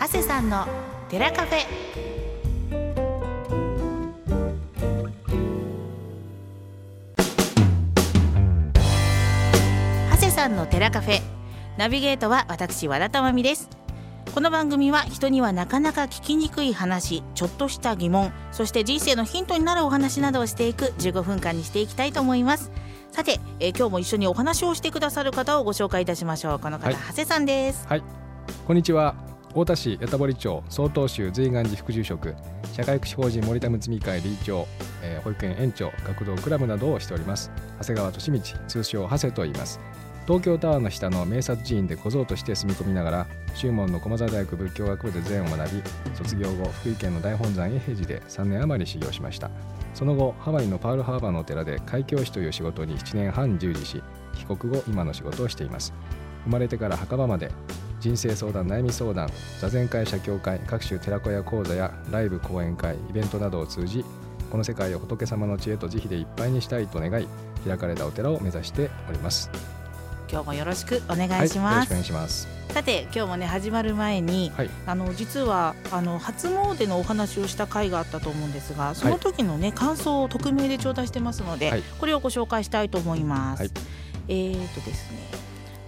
長谷さんの寺カフェ。長谷さんの寺カフェ。ナビゲートは私和田珠美です。この番組は人にはなかなか聞きにくい話ちょっとした疑問そして人生のヒントになるお話などをしていく15分間にしていきたいと思います。さて、えー今日も一緒にお話をしてくださる方をご紹介いたしましょう。この方、はい。長谷さんです。はい、こんにちは。太田市八田堀町曹洞宗随願寺副住職、社会福祉法人森田睦美会理事長、えー保育園園長、学童クラブなどをしております。長谷川利道、通称長谷と言います。東京タワーの下の名刹寺院で小僧として住み込みながら、宗門の駒沢大学仏教学部で禅を学び、卒業後、福井県の大本山永平寺で3年余り修行しました。その後、ハワイのパールハーバーのお寺で開教師という仕事に7年半従事し、帰国後、今の仕事をしています。生まれてから墓場まで人生相談悩み相談座禅会社協会各種寺子屋講座やライブ講演会イベントなどを通じこの世界を仏様の知恵と慈悲でいっぱいにしたいと願い開かれたお寺を目指しております。今日もよろしくお願いしはい、よろます、しくお願いします。さて今日もね始まる前にはい。あの実はあの初詣のお話をした回があったと思うんですがその時のね、感想を匿名で頂戴してますので、はい。これをご紹介したいと思います、はい。えーとですね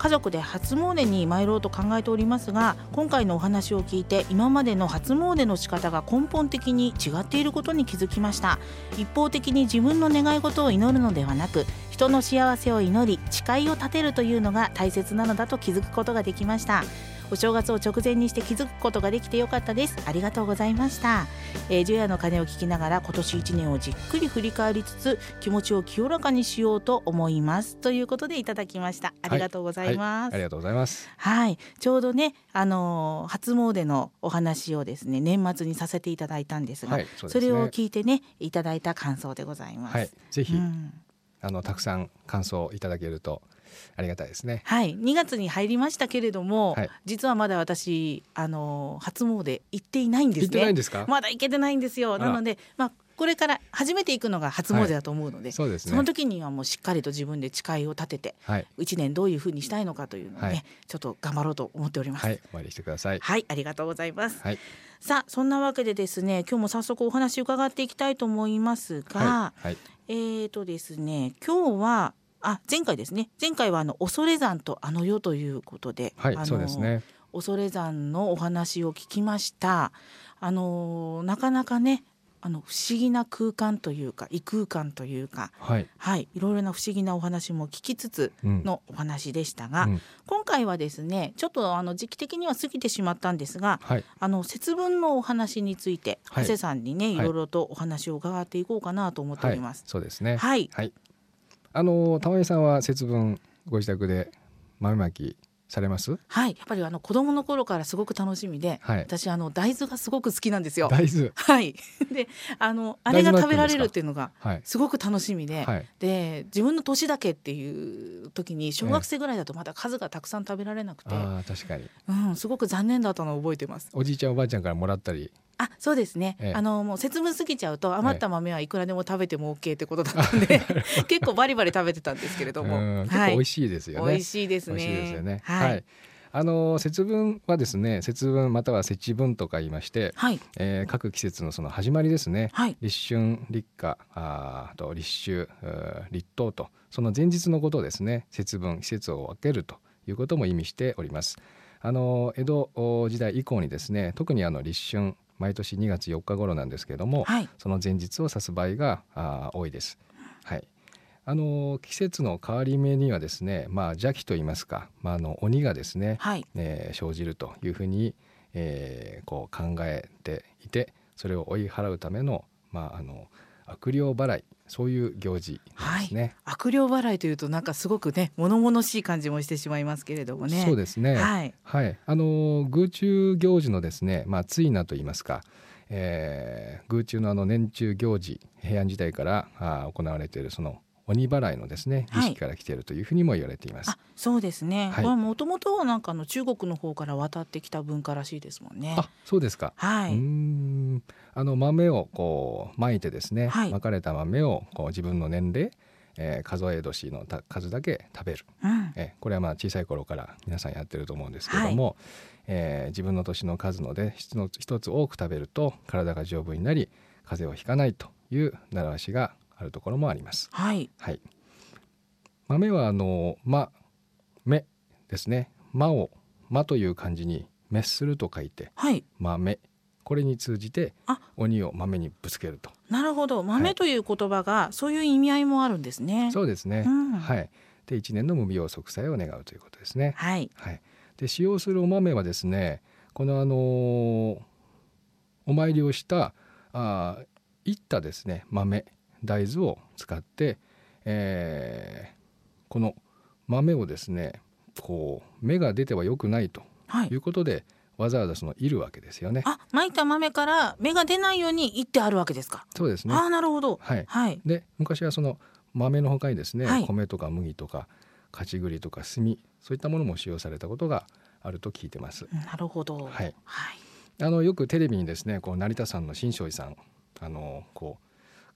家族で初詣に参ろうと考えておりますが今回のお話を聞いて今までの初詣の仕方が根本的に違っていることに気づきました。一方的に自分の願い事を祈るのではなく人の幸せを祈り誓いを立てるというのが大切なのだと気づくことができました。お正月を直前にして気づくことができてよかったです。ありがとうございました、えー、除夜の鐘を聞きながら今年1年をじっくり振り返りつつ気持ちを清らかにしようと思います。ということでいただきました。ありがとうございます、ありがとうございます。はい、ちょうどね、あのー初詣のお話をですね、年末にさせていただいたんですが、はい。そすね。それを聞いてね、いただいた感想でございます。はい。ぜひ、うん。あのたくさん感想をいただけるとありがたいですね。はい、2月に入りましたけれども、はい。実はまだ私、あのー初詣行っていないんですね。言ってないんですか、まだ行けてないんですよ。なので、まあこれから初めて行くのが初詣だと思うので、そうですねその時にはもうしっかりと自分で誓いを立てて、はい。一年どういうふうにしたいのかというのをね、はい。ちょっと頑張ろうと思っております。はい。お参りしてください。はい、ありがとうございます。はい。さあそんなわけでですね今日も早速お話伺っていきたいと思いますが、はい。はい。えーとですね今日はあ前回ですね。前回はあの恐山とあの世ということで、はいそうですね。恐山のお話を聞きました。あのなかなかねあの不思議な空間というか異空間というかはい、はいいろいろな不思議なお話も聞きつつうん。のお話でしたが、うん。今回はですねちょっとあの時期的には過ぎてしまったんですがはい。あの節分のお話について、はい。長谷さんにね、い。いろいろとお話を伺っていこうかなと思っております。そうですね。はい、はい。あの玉井さんは節分ご自宅で豆まきされます？はい、やっぱりあの子供の頃からすごく楽しみで、はい。私あの大豆がすごく好きなんですよ。大豆？はい、で、あのあれが食べられるっていうのがはい。すごく楽しみで、はい。で自分の年だけっていう時に小学生ぐらいだとまだ数がたくさん食べられなくて、ああ確かに。うん、すごく残念だったのを覚えてます。おじいちゃんおばあちゃんからもらったり。あ、そうですね。ええあのもう節分過ぎちゃうと余った豆はいくらでも食べても OK ってことだったんで、結構バリバリ食べてたんですけれども、うん結構美味しいですよね。美味しいですね。美味しいですよね。はい。あの節分はですね節分または節分とか言いまして、はい。えー各季節のその始まりですね。はい。立春立夏あと立秋立冬とその前日のことをですね節分季節を分けるということも意味しております。あの江戸お時代以降にですね特にあの立春毎年2月4日頃なんですけれども、はい。その前日を指す場合があー多いです。はい。あの季節の変わり目にはですね、まあ邪気と言いますか、まああの鬼がですね、はい。えー生じるというふうに、えーこう考えていて、それを追い払うためのまああの悪霊払いそういう行事ですね。悪霊払いというとなんかすごくね物々しい感じもしてしまいますけれどもね。そうですね。はい。はい、あの宮中行事のですね、まあ追なと言いますか、えー宮中のあの年中行事平安時代からあー行われているその鬼払いのですね儀はい式から来ているというふうにも言われています。あ、そうですね。はいこれもともとはなんかあの中国の方から渡ってきた文化らしいですもんね。あ、そうですか。はい。うーんあの豆をこうまいてですね、はいまかれた豆をこう自分の年齢、えー数え年のた数だけ食べる、うんえーこれはまあ小さい頃から皆さんやってると思うんですけども、えー自分の年の数ので一つ一つ多く食べると体が丈夫になり風邪をひかないという習わしがあるところもあります。はい。はい、豆はあの「ま」「め」ですね「ま」を「ま」という漢字に「滅する」と書いてはい「豆」これに通じてあ。鬼を豆にぶつけると。なるほど。はい。豆という言葉がそういう意味合いもあるんですね。そうですね、うん。はい。で一年の無病息災を願うということですね。はい。はい。で使用するお豆はですねこのあのーお参りをしたあーいったですね。豆大豆を使って、えーこの豆をですねこう芽が出ては良くないとはいい。うことでわざわざそのいるわけですよね。あ巻いた豆から芽が出ないようにいってあるわけですか？そうですねああなるほど。はいはいで昔はその豆の他にですね、はい米とか麦とか勝ち栗とか炭そういったものも使用されたことがあると聞いてます。なるほど。はいはい。あのよくテレビにですねこう成田山の新勝寺さんあのこう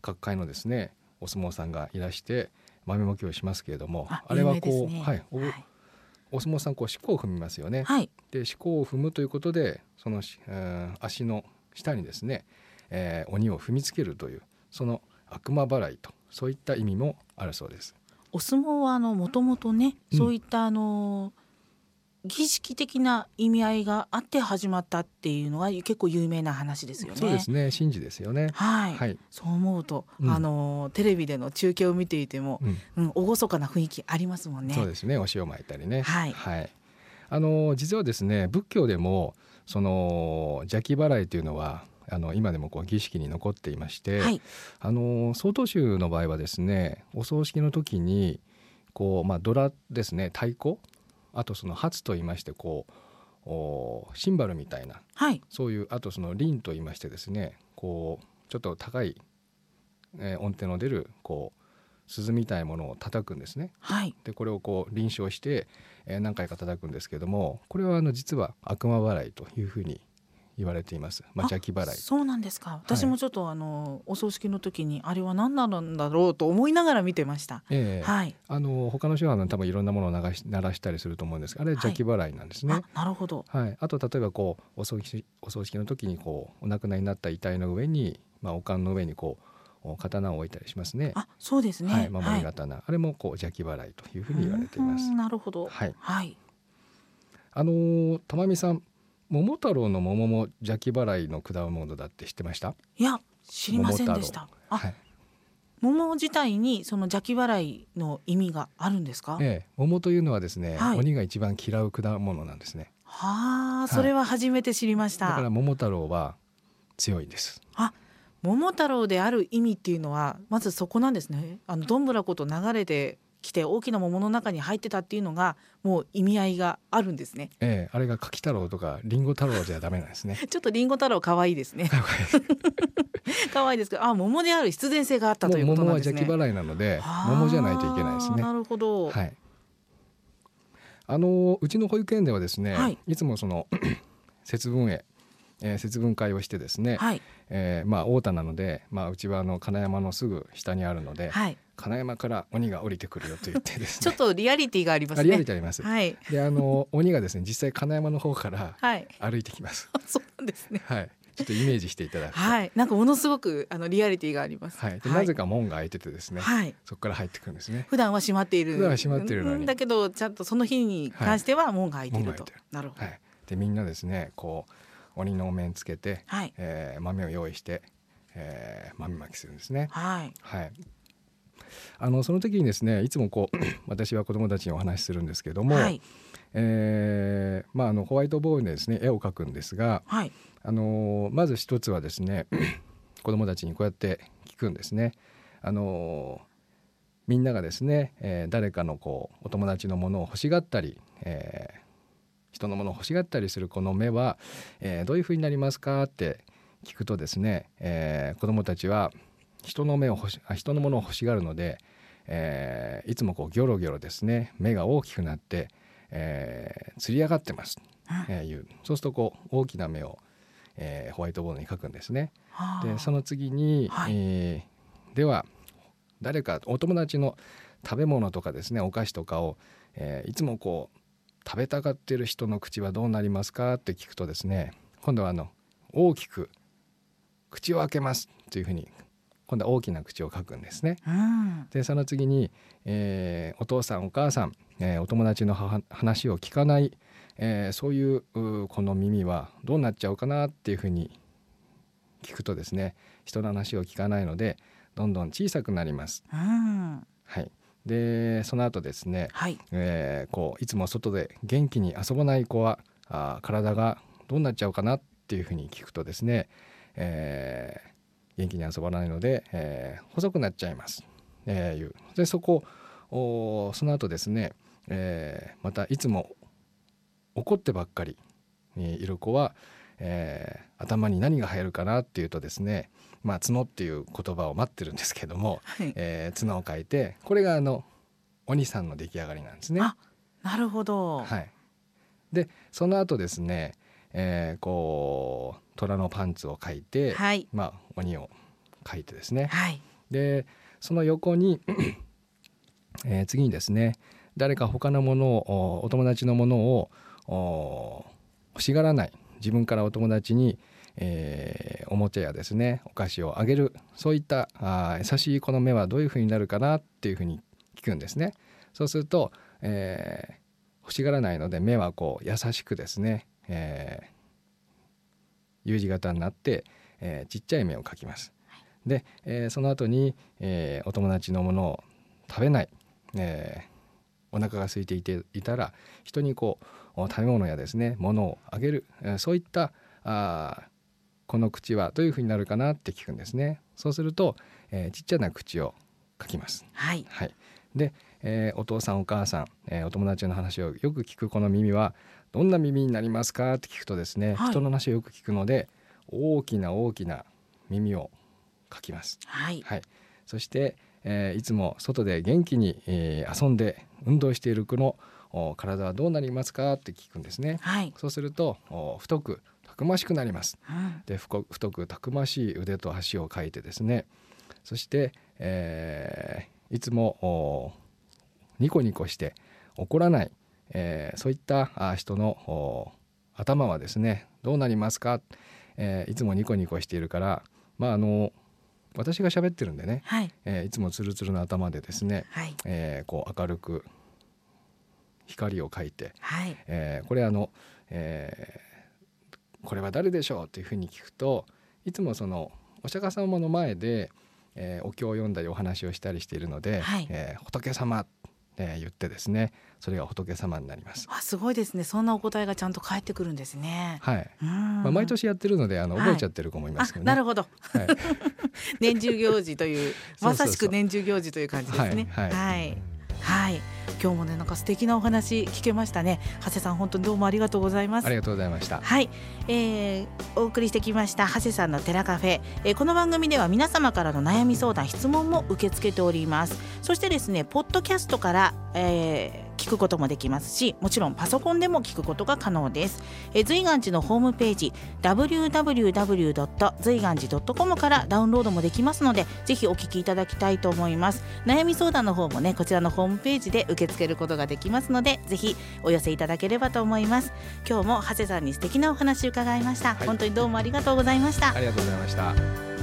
各界のですねお相撲さんがいらして豆もきをしますけれどもああれはこう、ねはいおはいお相撲さんこう四股を踏みますよね。はい。で四股を踏むということでそのし、うん足の下にですね、えー鬼を踏みつけるというその悪魔払いとそういった意味もあるそうです。お相撲はあのもともとね、うんそういったあの儀式的な意味合いがあって始まったっていうのが結構有名な話ですよね。そうですね。神事ですよね。はい、はい、そう思うと、うん。あのテレビでの中継を見ていても、うん。うん、厳かな雰囲気ありますもんね。そうですね。お塩撒いたりね。はい。あの実はですね仏教でもその邪気払いというのはあの今でもこう儀式に残っていまして、はい、あの曹洞宗の場合はですねお葬式の時にこうまあドラですね太鼓あとそのハツと言いましてこうおシンバルみたいなはい、そういうあとその輪と言いましてですねこうちょっと高い、えー音程の出るこう鈴みたいなものを叩くんですね。はい、でこれをこう臨床して、えー何回か叩くんですけどもこれはあの実は悪魔払いというふうに言われています。まあ、あ邪気払い。そうなんですか。私もちょっと、あのお葬式の時にあれは何なんだろうと思いながら見てました。ええはい、あの他の手話の多分いろんなものを流し鳴らしたりすると思うんですがあれはい邪気払いなんですね。あ、なるほど。はい、あと例えばこうお葬式お葬式の時にこうお亡くなりになった遺体の上に、まあ、お棺の上にこうお刀を置いたりしますね。あ、そうですね。はい、守り刀、あれもこう邪気払いというふうに言われていますうん。なるほど。はい、はい。あのー玉美さん桃太郎の桃も邪気払いの果物だって知ってました？いや、知りませんでした。あ、はい、桃自体にその邪気払いの意味があるんですか？ええ、桃というのはですね、はい鬼が一番嫌う果物なんですね。はあ、それは初めて知りました。だから桃太郎は強いんです。桃太郎である意味っていうのはまずそこなんですね。あのどんぶらこと流れてきて大きな桃の中に入ってたっていうのがもう意味合いがあるんですね。ええ、あれが柿太郎とかリンゴ太郎じゃダメなんですね。ちょっとリンゴ太郎可愛いですね。可愛いですけど、あ、桃である必然性があったということなんですね。は邪気払いなのではあ桃じゃないといけないですねな。るほど。はい。あのうちの保育園ではですね、はいい、つもその 節分へ、えー節分会をしてですね、はいえーまあ太田なので、まあうちはあの金山のすぐ下にあるので、はい。金山から鬼が降りてくるよと言ってですね。ちょっとリアリティがありますあリアリね。ティあります。はいであの鬼がですね実際金山の方からはい。歩いてきます。そうなんですね。はい。ちょっとイメージしていただくと。はい。はい。なんかものすごくあのリアリティがあります。でなぜか門が開いててですね、はい。そこから入ってくるんですね。普段は閉まっている。普段は閉まっているのにうんだけどちゃんとその日に関しては門が開いていると。門が開いなるほど。はい。でみんなですねこう鬼のお面つけて、はい。えー豆を用意して、えー豆まきするんですね。はい。はい。あのその時にですねいつもこう 私は子どもたちにお話しするんですけども、はい。えーまああのホワイトボードでですね絵を描くんですが、はい。あのまず一つはですね 子どもたちにこうやって聞くんですね。あのみんながですね、えー誰かのこうお友達のものを欲しがったり、えー人のものを欲しがったりするこの目は、えーどういうふうになりますかって聞くとですね、えー子どもたちは人の目を欲しあ人のものを欲しがるので、えーいつもこうギョロギョロですね目が大きくなって、えー、つり上がってます、えーいう。そうするとこう大きな目を、えーホワイトボードに書くんですね。はあ。でその次に、はい。えーでは誰かお友達の食べ物とかですねお菓子とかを、えー、いつもこう食べたがってる人の口はどうなりますかって聞くとですね今度はあの大きく口を開けますというふうに今度は大きな口を書くんですね。うん、でその次に、えー、お父さんお母さん、えー、お友達の話を聞かない、えー、そういうこの耳はどうなっちゃうかなっていうふうに聞くとですね人の話を聞かないのでどんどん小さくなります。うん、はい。でその後ですね、はい、えー、こういつも外で元気に遊ばない子はあ体がどうなっちゃうかなっていうふうに聞くとですね、えー、元気に遊ばないので、えー、細くなっちゃいます、えー、いう。でそこおその後ですね、えー、またいつも怒ってばっかりにいる子は、えー、頭に何が入るかなっていうとですねまあ、角っていう言葉を待ってるんですけども、はい、えー、角を書いてこれがあの鬼さんの出来上がりなんですね。なるほど、はい、でその後ですね、えー、こう虎のパンツを書いて、はい、まあ、鬼を書いてですね、はい、でその横に えー、次にですね誰か他のものをお友達のものを欲しがらない自分からお友達に、えー、おもちゃやですねお菓子をあげるそういったあ優しい子の目はどういうふうになるかなっていうふうに聞くんですね。そうすると、えー、欲しがらないので目はこう優しくですね、えー、U 字型になって、えー、ちっちゃい目を描きます。で、えー、その後に、えー、お友達のものを食べない、えー、お腹が空いていていたら人にこう食べ物やですね物をあげる、えー、そういったあこの口はどういうふうになるかなって聞くんですね。そうすると、えー、ちっちゃな口を書きます。はい、はい、で、えー、お父さんお母さん、えー、お友達の話をよく聞くこの耳はどんな耳になりますかって聞くとですね、はい、人の話をよく聞くので大きな大きな耳を書きます。はい、はい、そして、えー、いつも外で元気に、えー、遊んで運動している子の体はどうなりますかって聞くんですね、はい、そうすると太くたくましくなります。うん、で太くたくましい腕と足を描いてですね。そして、えー、いつもニコニコして怒らない、えー、そういった人の頭はですねどうなりますか、えー、いつもニコニコしているからまああの私が喋ってるんでね、はい。えー、いつもツルツルの頭でですね、はい。えー、こう明るく光を描いて、はい。えー、これあの、えー、これは誰でしょうというふうに聞くといつもそのお釈迦様の前で、えー、お経を読んだりお話をしたりしているので、はい、えー、仏様えー、言ってですねそれが仏様になります。あすごいですね。そんなお答えがちゃんと返ってくるんですね。はい。まあ、毎年やってるのであの覚えちゃってる子もいますけどね、はい、なるほど、はい、年中行事という。まさしく年中行事という感じですね。はい、はい。はい今日もねなんか素敵なお話聞けましたね。長谷さん本当にどうもありがとうございます。ありがとうございました。はい、えー、お送りしてきました長谷さんのテラカフェ、えー、この番組では皆様からの悩み相談質問も受け付けております。そしてですねポッドキャストから、えー聞くこともできますしもちろんパソコンでも聞くことが可能です。え随願寺のホームページ www. 随願寺 .com からダウンロードもできますのでぜひお聞きいただきたいと思います。悩み相談の方もねこちらのホームページで受け付けることができますのでぜひお寄せいただければと思います。今日も長谷さんに素敵なお話伺いました、はい、本当にどうもありがとうございました。ありがとうございました